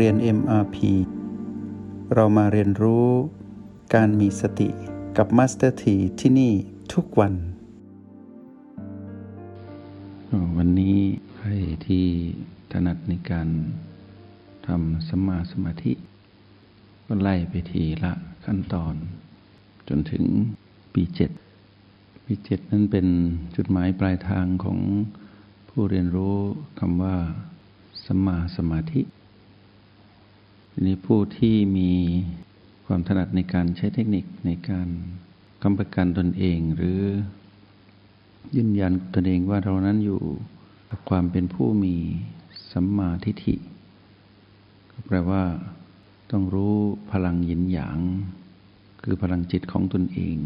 เรียน MRP เรามาเรียนรู้การมีสติกับ Master T ที่ที่นี่ทุกวัน วันนี้ใครที่ถนัดในการทำสมาสมาธิ ก็ไล่ไปทีละขั้นตอน จนถึงปีเจ็ดปีเจ็ดนั้นเป็นจุดหมายปลายทางของผู้เรียนรู้คำว่าสมาสมาธิ นี้ผู้ที่มีความถนัดในการใช้เทคนิคในการกำประกันตนเองหรือ ยืนยันตนเองว่าเรานั้นอยู่กับความเป็นผู้มีสัมมาทิฏฐิก็แปลว่า ต้องรู้พลังหยินหยาง คือพลังจิตของตนเอง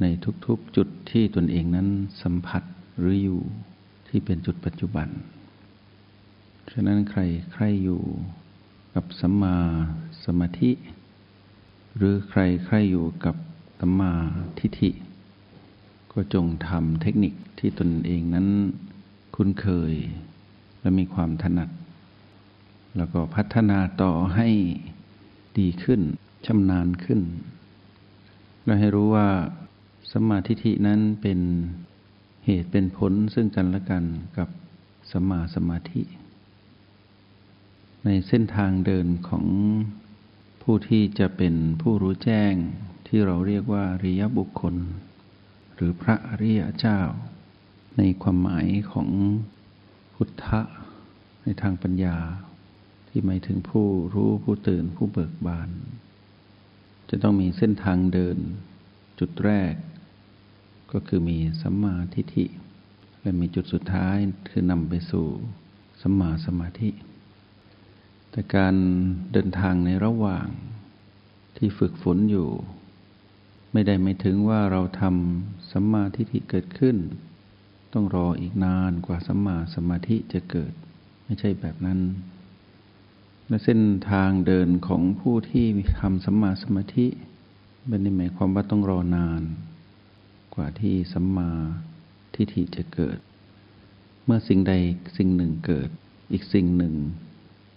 ในทุกๆจุดที่ตนเองนั้นสัมผัสหรืออยู่ที่เป็นจุดปัจจุบัน ฉะนั้นใครใครอยู่ กับสัมมาสมาธิ หรือใครใครอยู่กับสัมมาทิฏฐิ ก็จงทำเทคนิคที่ตนเองนั้นคุ้นเคย และมีความถนัด แล้วก็พัฒนาต่อให้ดีขึ้นชำนาญขึ้น และให้รู้ว่าสมาธิฐินั้นเป็นเหตุเป็นผลซึ่งกันและกันกับสมาสมาธิ ในเส้นทางเดินของผู้ที่จะเป็นผู้รู้แจ้งที่เราเรียกว่าริยบุคคล หรือพระอริยเจ้า ในความหมายของพุทธะ ในทางปัญญา ที่หมายถึงผู้รู้ผู้ตื่นผู้เบิกบาน จะต้องมีเส้นทางเดิน จุดแรก ก็คือมีสัมมาทิฏฐิและมีจุดสุดท้ายคือนำไปสู่สัมมาสมาธิ แต่การเดินทางในระหว่างที่ฝึกฝนอยู่ ไม่ได้ไม่ถึงว่าเราทำสัมมาทิฏฐิเกิดขึ้น ต้องรออีกนานกว่าสัมมาสมาธิจะเกิด ไม่ใช่แบบนั้นและเส้นทางเดินของผู้ที่ทำสัมมาสมาธิไม่ได้หมายความว่าต้องรอนาน กว่าที่สัมมาทิฏฐิจะเกิด เมื่อสิ่งใดสิ่งหนึ่งเกิด อีกสิ่งหนึ่ง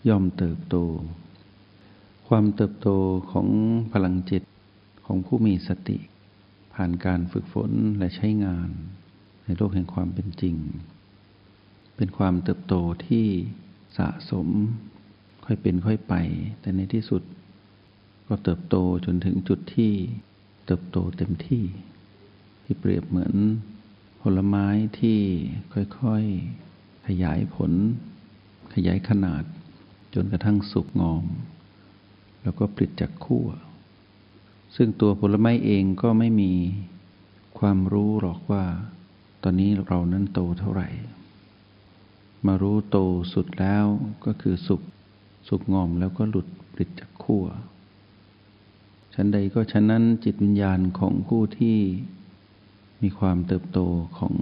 ย่อมเติบโต ความเติบโตของพลังจิตของผู้มีสติ ผ่านการฝึกฝนและใช้งาน ในโลกแห่งความเป็นจริง เป็นความเติบโตที่สะสม ค่อยเป็นค่อยไป แต่ในที่สุด ก็เติบโตจนถึงจุดที่เติบโตเต็มที่ ที่เปรียบเหมือนผลไม้ที่ค่อยๆ ขยายผล ขยายขนาด จนกระทั่งสุกงอม แล้วก็ปลิดจากขั้วซึ่งตัวผลไม้เองก็ไม่มีความรู้หรอกว่า ตอนนี้เรานั้นโตเท่าไหร่ มารู้โตสุดแล้วก็คือสุกสุกงอมแล้วก็หลุดปลิดจากขั้วชั้นใดก็ชั้นนั้นจิตวิญญาณของผู้ที่มีความเติบโตของ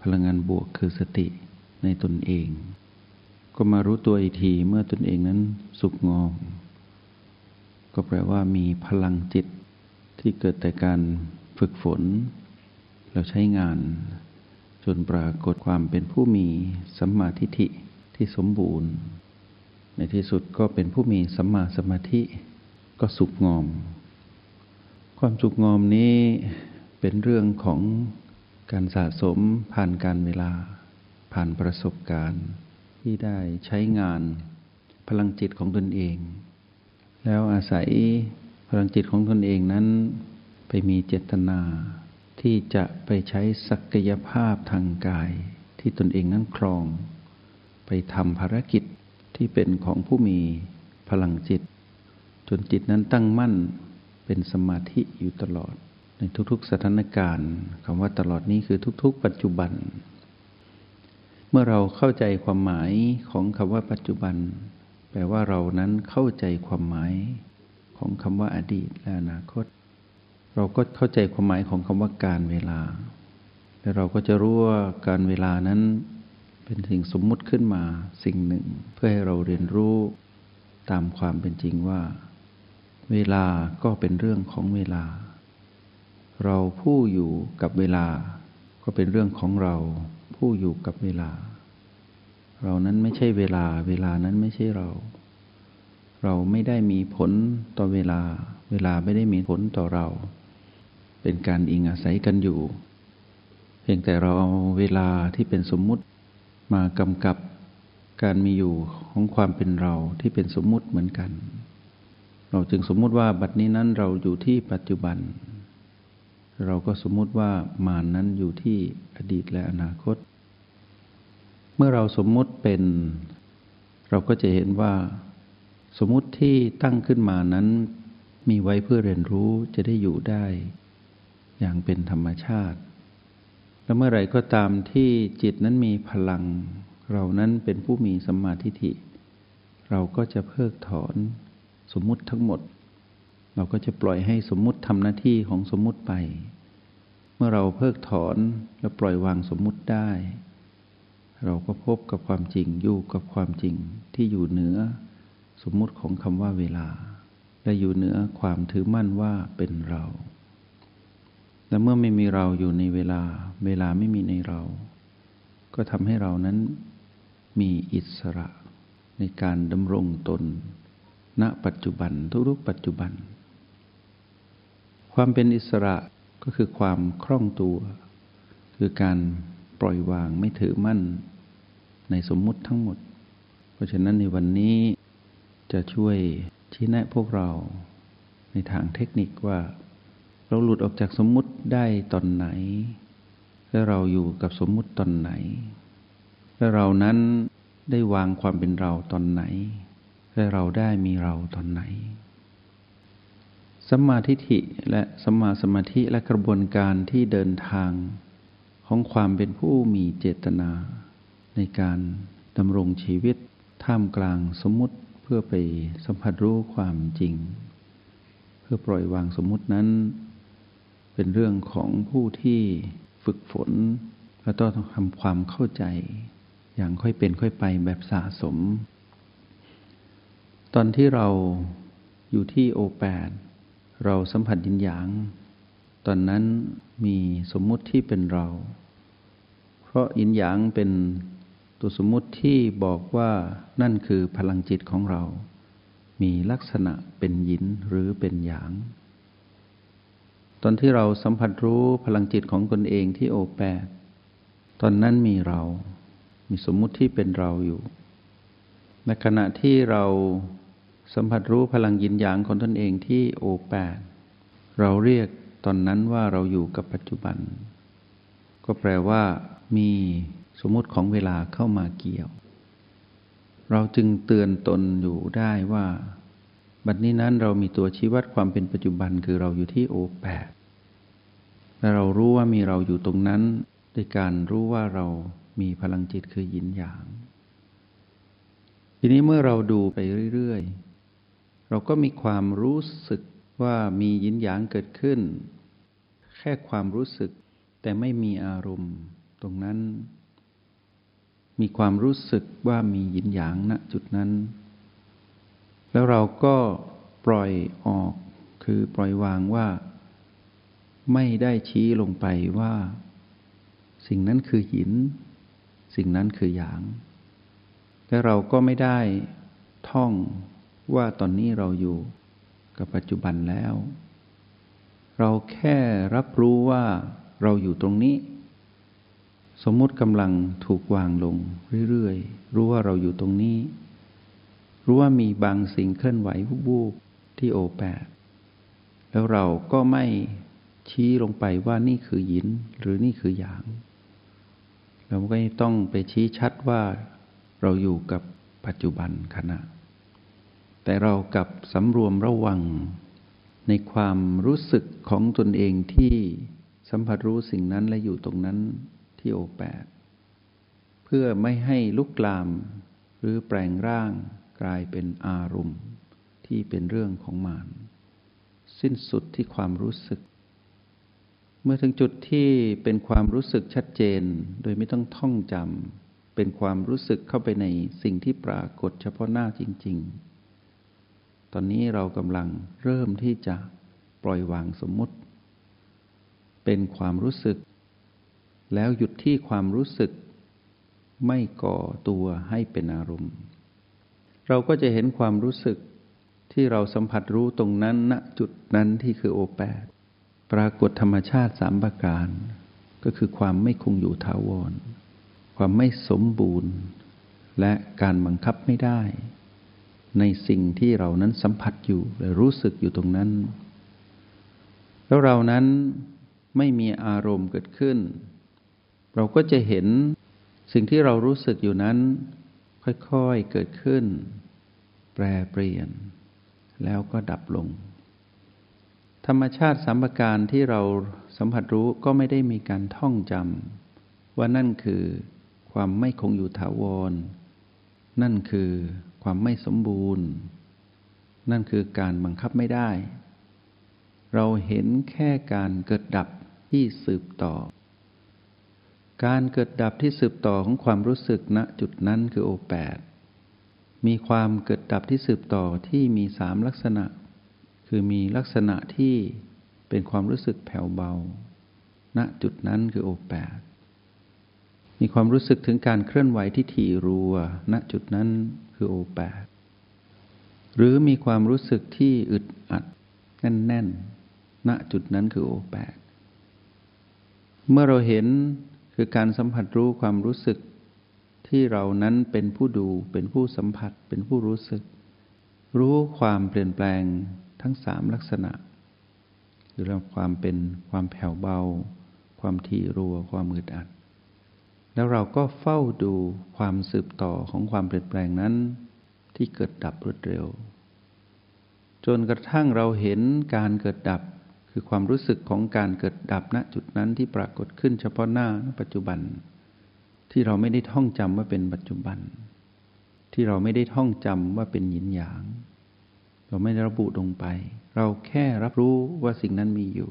พลังงานบวกคือสติในตนเอง ก็มารู้ตัวอีกทีเมื่อตนเองนั้นสุกงอมก็แปลว่ามีพลังจิตที่เกิดแต่การฝึกฝนแล้วใช้งาน จนปรากฏความเป็นผู้มีสัมมาทิฏฐิที่สมบูรณ์ ในที่สุดก็เป็นผู้มีสัมมาสมาธิก็สุกงอม ความสุกงอมนี้เป็นเรื่องของการสะสมผ่านการเวลาผ่านประสบการณ์ ที่ได้ใช้งานพลังจิตของตนเอง แล้วอาศัยพลังจิตของตนเองนั้น ไปมีเจตนา ที่จะไปใช้ศักยภาพทางกาย ที่ตนเองนั้นครอง ไปทำภารกิจที่เป็นของผู้มีพลังจิต จนจิตนั้นตั้งมั่นเป็นสมาธิอยู่ตลอด ในทุกๆสถานการณ์คำว่าตลอดนี้คือทุกๆ ปัจจุบัน มื่อเราเข้าใจความหมายของคำว่าปัจจุบัน แปลว่าเรานั้นเข้าใจความหมายของคำว่าอดีตและอนาคต เราก็เข้าใจความหมายของคำว่าการเวลา และเราก็จะรู้ว่าการเวลานั้นเป็นสิ่งสมมุติขึ้นมาสิ่งหนึ่ง เพื่อให้เราเรียนรู้ตามความเป็นจริงว่า เวลาก็เป็นเรื่องของเวลา เราผู้อยู่กับเวลา ก็เป็นเรื่องของเรา ผู้อยู่กับเวลา เรานั้นไม่ใช่เวลา เวลานั้นไม่ใช่เรา เราไม่ได้มีผลต่อเวลา เวลาไม่ได้มีผลต่อเรา เป็นการอิงอาศัยกันอยู่ เพียงแต่เราเอาเวลาที่เป็นสมมุติมากำกับการมีอยู่ของความเป็นเราที่เป็นสมมุติเหมือนกัน เราจึงสมมุติว่าบัดนี้นั้นเราอยู่ที่ปัจจุบัน เราก็สมมุติว่ามานนั้นอยู่ที่อดีตและอนาคต เมื่อเราสมมุติเป็น เราก็จะเห็นว่า สมมุติที่ตั้งขึ้นมานั้น มีไว้เพื่อเรียนรู้จะได้อยู่ได้ อย่างเป็นธรรมชาติ และเมื่อไรก็ตามที่จิตนั้นมีพลัง เรานั้นเป็นผู้มีสัมมาทิฏฐิ เราก็จะเพิกถอนสมมุติทั้งหมด เราก็จะปล่อยให้สมมุติทำหน้าที่ของสมมุติไป เมื่อเราเพิกถอนและปล่อยวางสมมุติได้ เราก็พบกับความจริงอยู่กับความจริงที่อยู่เหนือสมมุติของคำว่าเวลา และอยู่เหนือความถือมั่นว่าเป็นเรา และเมื่อไม่มีเราอยู่ในเวลา เวลาไม่มีในเรา ก็ทำให้เรานั้นมีอิสระในการดำรงตน ณปัจจุบันทุกๆปัจจุบัน ความเป็นอิสระก็คือความคล่องตัว คือการปล่อยวางไม่ถือมั่นในสมมุติทั้งหมด เพราะฉะนั้นในวันนี้จะช่วยชี้แนะพวกเราในทางเทคนิคว่า เราหลุดออกจากสมมุติได้ตอนไหน และเราอยู่กับสมมุติตอนไหน และเรานั้นได้วางความเป็นเราตอนไหน และเราได้มีเราตอนไหน สัมมาทิฏฐิและสัมมาสมาธิและกระบวนการที่เดินทางของความเป็นผู้มีเจตนา ในการดำรงชีวิตท่ามกลางสมมุติเพื่อไปสัมผัสรู้ความจริง เพื่อปล่อยวางสมมุตินั้น เป็นเรื่องของผู้ที่ฝึกฝน และต้องทำความเข้าใจ อย่างค่อยเป็นค่อยไปแบบสะสม ตอนที่เราอยู่ที่โอแปด เราสัมผัสยินหยาง ตอนนั้นมีสมมุติที่เป็นเรา เพราะยินหยางเป็นตัวสมมุติที่บอกว่านั่นคือพลังจิตของเรา มีลักษณะเป็นหยินหรือเป็นหยาง ตอนที่เราสัมผัสรู้พลังจิตของตนเองที่โอแปดตอนนั้นมีเรา มีสมมุติที่เป็นเราอยู่ ในขณะที่เรา สัมผัสรู้พลังยินหยางของตนเองที่โอแปดเราเรียกตอนนั้นว่าเราอยู่กับปัจจุบัน ก็แปลว่า มีสมมติของเวลาเข้ามาเกี่ยว เราจึงเตือนตนอยู่ได้ว่า บัดนี้นั้นเรามีตัวชี้วัดความเป็นปัจจุบันคือเราอยู่ที่โอแปดและเรารู้ว่ามีเราอยู่ตรงนั้นด้วยการรู้ว่าเรามีพลังจิตคือยินหยาง ทีนี้เมื่อเราดูไปเรื่อยๆ เราก็มีความรู้สึกว่ามียินหยางเกิดขึ้น แค่ความรู้สึกแต่ไม่มีอารมณ์ ตรงนั้น มีความรู้สึกว่ามียินหยางณจุดนั้น แล้วเราก็ปล่อยออก คือปล่อยวางว่า ไม่ได้ชี้ลงไปว่า สิ่งนั้นคือหิน สิ่งนั้นคือหยางแต่เราก็ไม่ได้ท่อง ว่าตอนนี้เราอยู่กับปัจจุบันแล้ว เราแค่รับรู้ว่าเราอยู่ตรงนี้ สมมติกำลังถูกวางลงเรื่อยๆ รู้ว่าเราอยู่ตรงนี้ รู้ว่ามีบางสิ่งเคลื่อนไหววูบๆที่โอแปดแล้วเราก็ไม่ชี้ลงไปว่านี่คือหยินหรือนี่คือหยาง เราก็ต้องไปชี้ชัดว่าเราอยู่กับปัจจุบันขณะ แต่เรากับสำรวมระวัง ในความรู้สึกของตนเองที่สัมผัสรู้สิ่งนั้นและอยู่ตรงนั้นที่โอแปดเพื่อไม่ให้ลุกลาม หรือแปลงร่างกลายเป็นอารมณ์ที่เป็นเรื่องของมานสิ้นสุดที่ความรู้สึก เมื่อถึงจุดที่เป็นความรู้สึกชัดเจน โดยไม่ต้องท่องจำเป็นความรู้สึกเข้าไปในสิ่งที่ปรากฏเฉพาะหน้าจริง ๆ อนนี้เรากำลังเริ่มที่จะปล่อยวางสมมุติ เป็นความรู้สึก แล้วหยุดที่ความรู้สึก ไม่ก่อตัวให้เป็นอารมณ์ เราก็จะเห็นความรู้สึกที่เราสัมผัสรู้ตรงนั้นณจุดนั้นที่คือโอแปดปรากฏธรรมชาติสามประการ ก็คือความไม่คงอยู่ถาวร ความไม่สมบูรณ์ และการบังคับไม่ได้ ในสิ่งที่เรานั้นสัมผัสอยู่และรู้สึกอยู่ตรงนั้น แล้วเรานั้นไม่มีอารมณ์เกิดขึ้น เราก็จะเห็นสิ่งที่เรารู้สึกอยู่นั้น ค่อยๆเกิดขึ้น แปรเปลี่ยน แล้วก็ดับลง ธรรมชาติสัมปการที่เราสัมผัสรู้ก็ไม่ได้มีการท่องจำว่านั่นคือความไม่คงอยู่ถาวร นั่นคือความไม่สมบูรณ์ นั่นคือการบังคับไม่ได้ เราเห็นแค่การเกิดดับที่สืบต่อ การเกิดดับที่สืบต่อของความรู้สึกณจุดนั้นคือโอแปดมีความเกิดดับที่สืบต่อที่มีสามลักษณะ คือมีลักษณะที่เป็นความรู้สึกแผ่วเบา ณ จุดนั้นคือโอแปดมีความรู้สึกถึงการเคลื่อนไหวที่ถี่รัว ณ จุดนั้น คือโอแปดหรือมีความรู้สึกที่อึดอัดแน่นๆณจุดนั้นคือโอแปดเมื่อเราเห็นคือการสัมผัสรู้ความรู้สึกที่เรานั้นเป็นผู้ดูเป็นผู้สัมผัสเป็นผู้รู้สึก รู้ความเปลี่ยนแปลงทั้งสามลักษณะคือเรื่อความเป็นความแผ่วเบา ความถี่รัวความมืดอัด แล้วเราก็เฝ้าดูความสืบต่อของความเปลี่ยนแปลงนั้น ที่เกิดดับรวดเร็ว จนกระทั่งเราเห็นการเกิดดับคือความรู้สึกของการเกิดดับณจุดนั้นที่ปรากฏขึ้นเฉพาะหน้าปัจจุบัน ที่เราไม่ได้ท่องจำว่าเป็นปัจจุบัน ที่เราไม่ได้ท่องจำว่าเป็นหยินหยาง เราไม่ได้ระบุลงไป เราแค่รับรู้ว่าสิ่งนั้นมีอยู่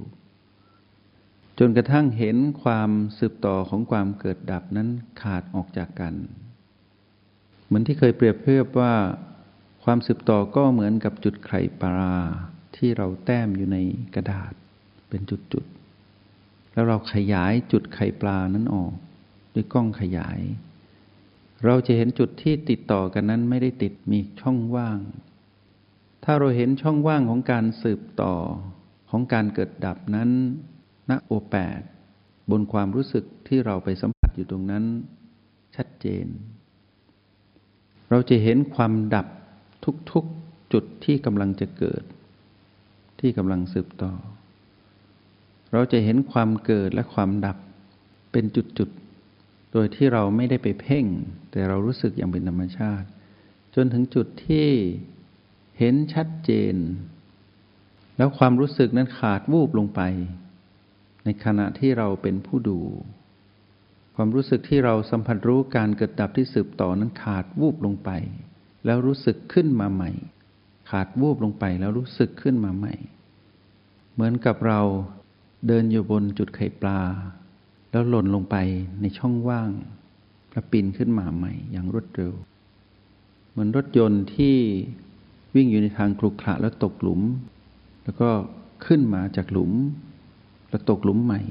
จนกระทั่งเห็นความสืบต่อของความเกิดดับนั้นขาดออกจากกัน เหมือนที่เคยเปรียบเทียบว่า ความสืบต่อก็เหมือนกับจุดไข่ปลาที่เราแต้มอยู่ในกระดาษเป็นจุดๆ แล้วเราขยายจุดไข่ปลานั้นออก ด้วยกล้องขยาย เราจะเห็นจุดที่ติดต่อกันนั้นไม่ได้ติดมีช่องว่าง ถ้าเราเห็นช่องว่างของการสืบต่อของการเกิดดับนั้น ณโอแปดบนความรู้สึกที่เราไปสัมผัสอยู่ตรงนั้น ชัดเจน เราจะเห็นความดับทุกๆจุดที่กำลังจะเกิด ที่กำลังสืบต่อ เราจะเห็นความเกิดและความดับเป็นจุดๆ โดยที่เราไม่ได้ไปเพ่ง แต่เรารู้สึกอย่างเป็นธรรมชาติ จนถึงจุดที่เห็นชัดเจน แล้วความรู้สึกนั้นขาดวูบลงไป ในขณะที่เราเป็นผู้ดู ความรู้สึกที่เราสัมผัสรู้การเกิดดับที่สืบต่อนั้นขาดวูบลงไป แล้วรู้สึกขึ้นมาใหม่ ขาดวูบลงไปแล้วรู้สึกขึ้นมาใหม่ เหมือนกับเราเดินอยู่บนจุดไข่ปลา แล้วหล่นลงไปในช่องว่างแล้วปีนขึ้นมาใหม่อย่างรวดเร็ว เหมือนรถยนต์ที่วิ่งอยู่ในทางคลุกขระแล้วตกหลุม แล้วก็ขึ้นมาจากหลุม แล้วตกหลุมใหม่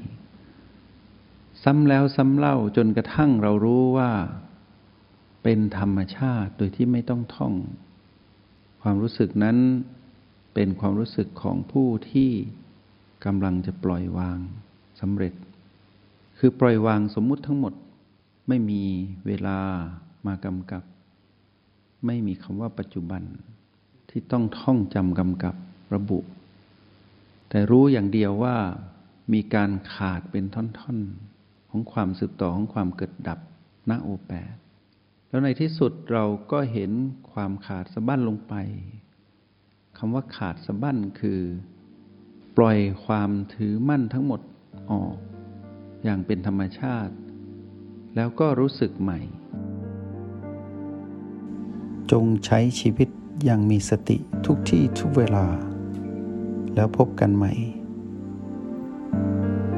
ซ้ำแล้วซ้ำเล่าจนกระทั่งเรารู้ว่า เป็นธรรมชาติโดยที่ไม่ต้องท่อง ความรู้สึกนั้นเป็นความรู้สึกของผู้ที่กำลังจะปล่อยวางสำเร็จ คือปล่อยวางสมมุติทั้งหมด ไม่มีเวลามากำกับ ไม่มีคำว่าปัจจุบัน ที่ต้องท่องจำกำกับระบุ แต่รู้อย่างเดียวว่า มีการขาดเป็นท่อนๆ ของความสืบต่อของความเกิดดับณโอแปดแล้วในที่สุดเราก็เห็นความขาดสะบั้นลงไปคำว่าขาดสะบั้นคือ ปล่อยความถือมั่นทั้งหมดออก อย่างเป็นธรรมชาติ แล้วก็รู้สึกใหม่ จงใช้ชีวิตอย่างมีสติทุกที่ทุกเวลา แล้วพบกันใหม่